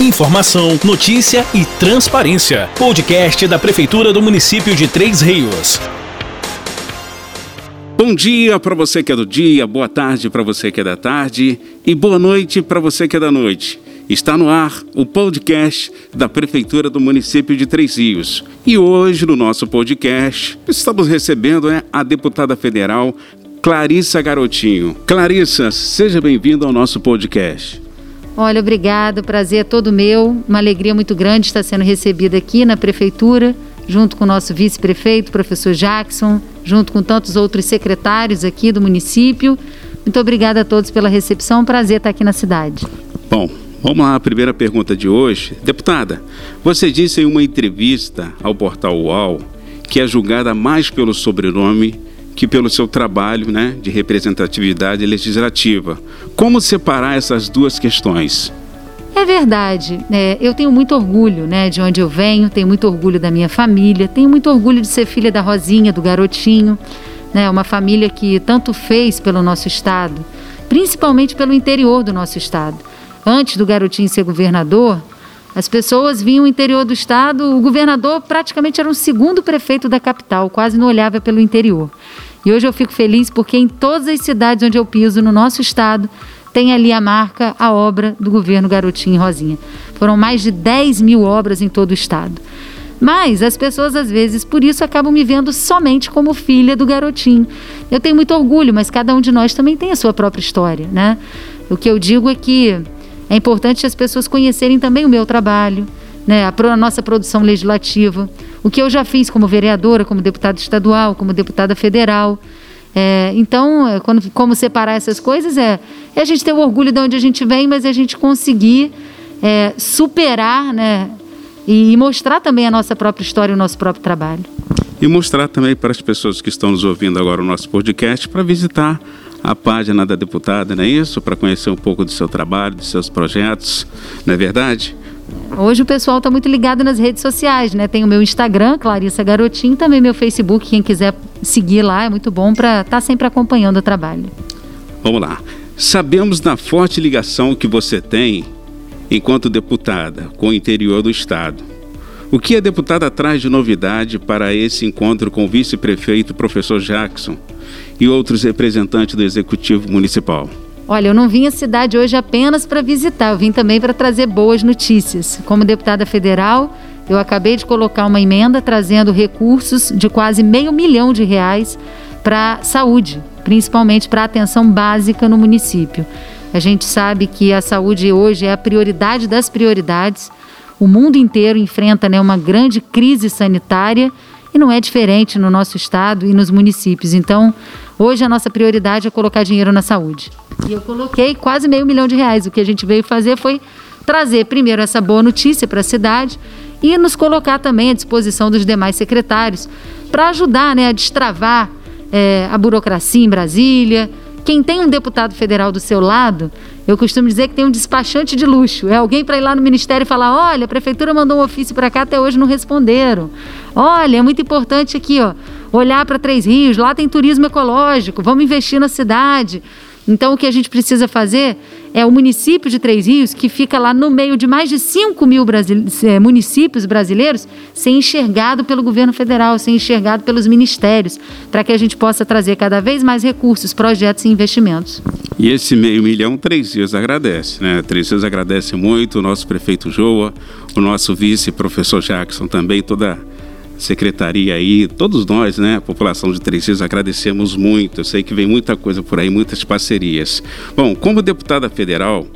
Informação, notícia e transparência. Podcast da Prefeitura do município de Três Rios. Bom dia para você que é do dia, boa tarde para você que é da tarde e boa noite para você que é da noite. Está no ar o podcast da Prefeitura do município de Três Rios. E hoje, no nosso podcast, estamos recebendo né, a deputada federal Clarissa Garotinho. Clarissa, seja bem-vinda ao nosso podcast. Olha, obrigado, prazer é todo meu. Uma alegria muito grande estar sendo recebida aqui na Prefeitura, junto com o nosso vice-prefeito, professor Jackson, junto com tantos outros secretários aqui do município. Muito obrigada a todos pela recepção, prazer estar aqui na cidade. Bom, Vamos lá, a primeira pergunta de hoje. Deputada, você disse em uma entrevista ao portal UOL que é julgada mais pelo sobrenome que pelo seu trabalho né, de representatividade legislativa. Como separar essas duas questões? É verdade. É, eu tenho muito orgulho né, de onde eu venho, tenho muito orgulho da minha família, tenho muito orgulho de ser filha da Rosinha, do garotinho. Né, uma família que tanto fez pelo nosso estado, principalmente pelo interior do nosso estado antes do garotinho ser governador, as pessoas vinham o interior do estado, o governador praticamente era um segundo prefeito da capital, quase não olhava pelo interior. E hoje eu fico feliz porque em todas as cidades onde eu piso no nosso estado, tem ali a marca, a obra do governo Garotinho e Rosinha. Foram mais de 10 mil obras em todo o estado. Mas as pessoas, às vezes, por isso acabam me vendo somente como filha do garotinho. Eu tenho muito orgulho, mas cada um de nós também tem a sua própria história, né? O que eu digo é que é importante as pessoas conhecerem também o meu trabalho, né, a, nossa produção legislativa, o que eu já fiz como vereadora, como deputada estadual, como deputada federal. É, então, é, quando, como separar essas coisas é, é, a gente ter o orgulho de onde a gente vem, mas é a gente conseguir é, superar né, e, e mostrar também a nossa própria história e o nosso próprio trabalho. E mostrar também para as pessoas que estão nos ouvindo agora o nosso podcast para visitar a página da deputada, não é isso? Para conhecer um pouco do seu trabalho, dos seus projetos, não é verdade? Hoje o pessoal está muito ligado nas redes sociais, né? Tem o meu Instagram, Clarissa Garotinho, também meu Facebook, quem quiser seguir lá, é muito bom para estar tá sempre acompanhando o trabalho. Vamos lá. Sabemos da forte ligação que você tem, enquanto deputada, com o interior do Estado. O que a deputada traz de novidade para esse encontro com o vice-prefeito, professor Jackson? e outros representantes do Executivo Municipal. Olha, eu não vim à cidade hoje apenas para visitar, eu vim também para trazer boas notícias. Como deputada federal, eu acabei de colocar uma emenda trazendo recursos de quase meio milhão de reais para saúde, principalmente para atenção básica no município. A gente sabe que a saúde hoje é a prioridade das prioridades. O mundo inteiro enfrenta né, uma grande crise sanitária e não é diferente no nosso estado e nos municípios. Então, hoje a nossa prioridade é colocar dinheiro na saúde. E eu coloquei quase meio milhão de reais. O que a gente veio fazer foi trazer primeiro essa boa notícia para a cidade e nos colocar também à disposição dos demais secretários para ajudar né, a destravar é, a burocracia em Brasília. Quem tem um deputado federal do seu lado, eu costumo dizer que tem um despachante de luxo. É alguém para ir lá no ministério e falar: olha, a prefeitura mandou um ofício para cá, até hoje não responderam. Olha, é muito importante aqui, ó, olhar para Três Rios, lá tem turismo ecológico, vamos investir na cidade. Então, o que a gente precisa fazer é o município de Três Rios, que fica lá no meio de mais de 5 mil brasil... Eh, municípios brasileiros, ser enxergado pelo governo federal, ser enxergado pelos ministérios, para que a gente possa trazer cada vez mais recursos, projetos e investimentos. E esse meio milhão, Três Rios agradece, né? Três Rios agradece muito o nosso prefeito Joa, o nosso vice, professor Jackson também, toda secretaria aí, todos nós, né, a população de Três Rios, agradecemos muito. Eu sei que vem muita coisa por aí, muitas parcerias. Bom, como deputada federal,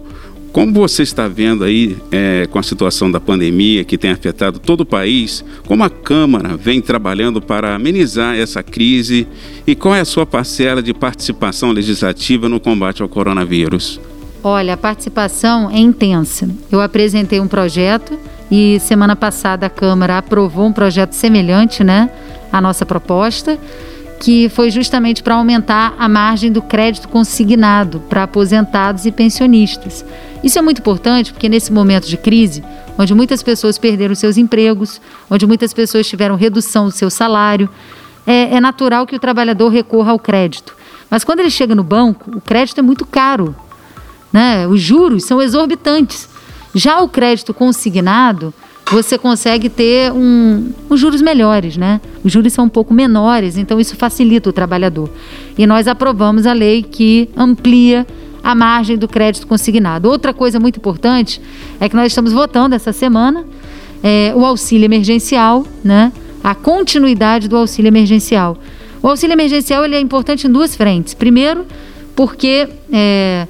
como você está vendo aí é, com a situação da pandemia que tem afetado todo o país, como a Câmara vem trabalhando para amenizar essa crise e qual é a sua parcela de participação legislativa no combate ao coronavírus? Olha, a participação é intensa. Eu apresentei um projeto e semana passada a Câmara aprovou um projeto semelhante, né, à nossa proposta, que foi justamente para aumentar a margem do crédito consignado para aposentados e pensionistas. Isso é muito importante porque nesse momento de crise, onde muitas pessoas perderam seus empregos, onde muitas pessoas tiveram redução do seu salário, é, é natural que o trabalhador recorra ao crédito. Mas quando ele chega no banco, o crédito é muito caro. Né? Os juros são exorbitantes. Já o crédito consignado, você consegue ter um, um, juros melhores, né? Os juros são um pouco menores, então isso facilita o trabalhador. E nós aprovamos a lei que amplia a margem do crédito consignado. Outra coisa muito importante é que nós estamos votando essa semana é, o auxílio emergencial, né? A continuidade do auxílio emergencial. O auxílio emergencial ele é importante em duas frentes. Primeiro, porque é,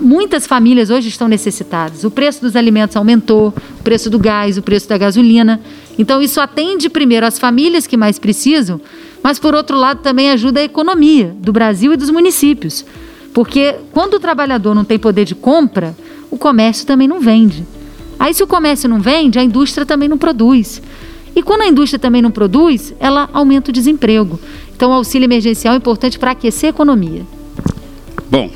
muitas famílias hoje estão necessitadas. O preço dos alimentos aumentou, o preço do gás, o preço da gasolina. Então, isso atende primeiro as famílias que mais precisam, mas, por outro lado, também ajuda a economia do Brasil e dos municípios. Porque quando o trabalhador não tem poder de compra, o comércio também não vende. Aí, se o comércio não vende, a indústria também não produz. E quando a indústria também não produz, ela aumenta o desemprego. Então, o auxílio emergencial é importante para aquecer a economia. Bom,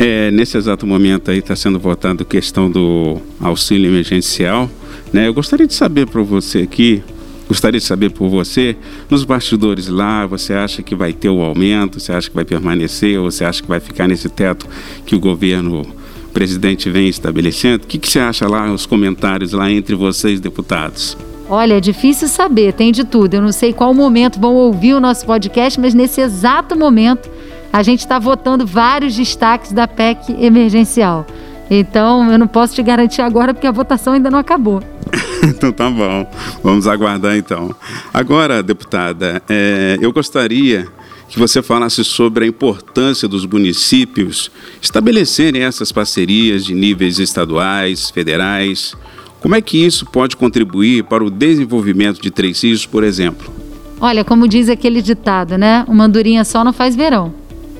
é, nesse exato momento aí está sendo votado a questão do auxílio emergencial. Né? Eu gostaria de saber para você aqui, Gostaria de saber por você, nos bastidores lá, você acha que vai ter o aumento, você acha que vai permanecer, ou você acha que vai ficar nesse teto que o governo o presidente vem estabelecendo? O que, que você acha lá, os comentários lá entre vocês, deputados? Olha, é difícil saber, tem de tudo. Eu não sei qual momento vão ouvir o nosso podcast, mas nesse exato momento a gente está votando vários destaques da PEC emergencial. Então eu não posso te garantir agora porque a votação ainda não acabou. então tá bom. Vamos aguardar então. Agora, deputada, é, eu gostaria que você falasse sobre a importância dos municípios estabelecerem essas parcerias de níveis estaduais, federais. Como é que isso pode contribuir para o desenvolvimento de Três Rios, por exemplo? Olha, como diz aquele ditado, né? Uma andorinha só não faz verão.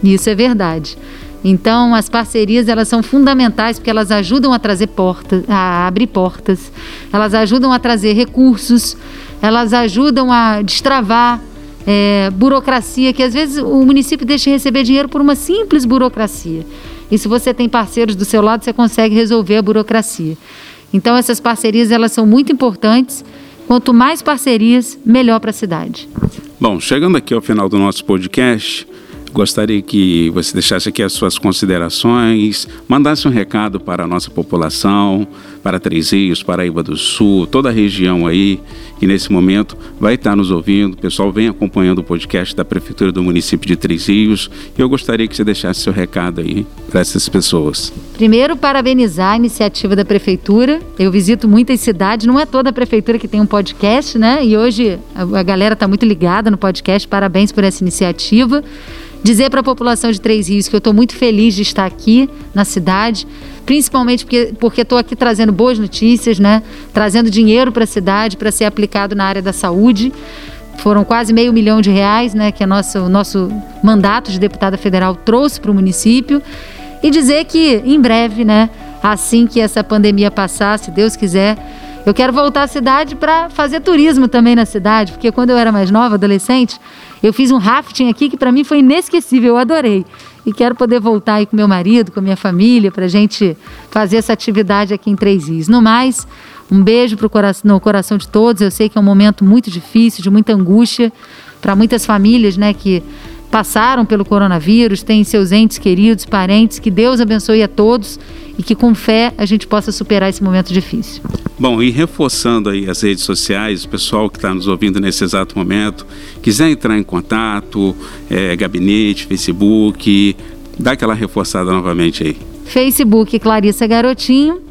Isso é verdade. Então, as parcerias elas são fundamentais porque elas ajudam a trazer portas, a abrir portas, elas ajudam a trazer recursos, elas ajudam a destravar é, burocracia que às vezes o município deixa de receber dinheiro por uma simples burocracia. E se você tem parceiros do seu lado, você consegue resolver a burocracia. Então, essas parcerias elas são muito importantes. Quanto mais parcerias, melhor para a cidade. Bom, chegando aqui ao final do nosso podcast, Gostaria que você deixasse aqui as suas considerações, mandasse um recado para a nossa população, para Três Rios, Paraíba do Sul, toda a região aí, que nesse momento vai estar nos ouvindo. O pessoal vem acompanhando o podcast da Prefeitura do município de Três Rios eu gostaria que você deixasse seu recado aí para essas pessoas. Primeiro, parabenizar a iniciativa da Prefeitura. Eu visito muitas cidades, não é toda a Prefeitura que tem um podcast, né? E hoje a galera está muito ligada no podcast. Parabéns por essa iniciativa. Dizer para a população de Três Rios que eu estou muito feliz de estar aqui na cidade, principalmente porque estou aqui trazendo boas notícias, né? trazendo dinheiro para a cidade para ser aplicado na área da saúde. Foram quase meio milhão de reais né, que nosso, o nosso mandato de deputada federal trouxe para o município. E dizer que em breve, né, assim que essa pandemia passar, se Deus quiser, eu quero voltar à cidade para fazer turismo também na cidade, porque quando eu era mais nova, adolescente, eu fiz um rafting aqui que para mim foi inesquecível, eu adorei. E quero poder voltar aí com meu marido, com minha família, para a gente fazer essa atividade aqui em Três Rios. No mais, um beijo pro coração, no coração de todos. Eu sei que é um momento muito difícil, de muita angústia para muitas famílias, né, que passaram pelo coronavírus, têm seus entes queridos, parentes. Que Deus abençoe a todos e que com fé a gente possa superar esse momento difícil. Bom, e reforçando aí as redes sociais, o pessoal que está nos ouvindo nesse exato momento, quiser entrar em contato, é, gabinete, Facebook, dá aquela reforçada novamente aí. Facebook Clarissa Garotinho,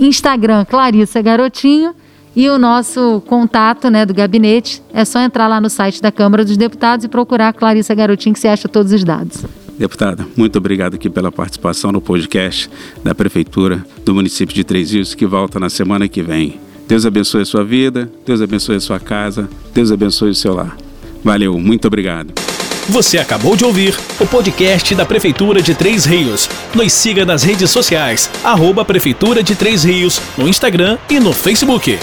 Instagram Clarissa Garotinho e o nosso contato né, do gabinete é só entrar lá no site da Câmara dos Deputados e procurar Clarissa Garotinho que você acha todos os dados. Deputada, muito obrigado aqui pela participação no podcast da Prefeitura do município de Três Rios, que volta na semana que vem. Deus abençoe a sua vida, Deus abençoe a sua casa, Deus abençoe o seu lar. Valeu, muito obrigado. Você acabou de ouvir o podcast da Prefeitura de Três Rios. Nos siga nas redes sociais, arroba Prefeitura de Três Rios, no Instagram e no Facebook.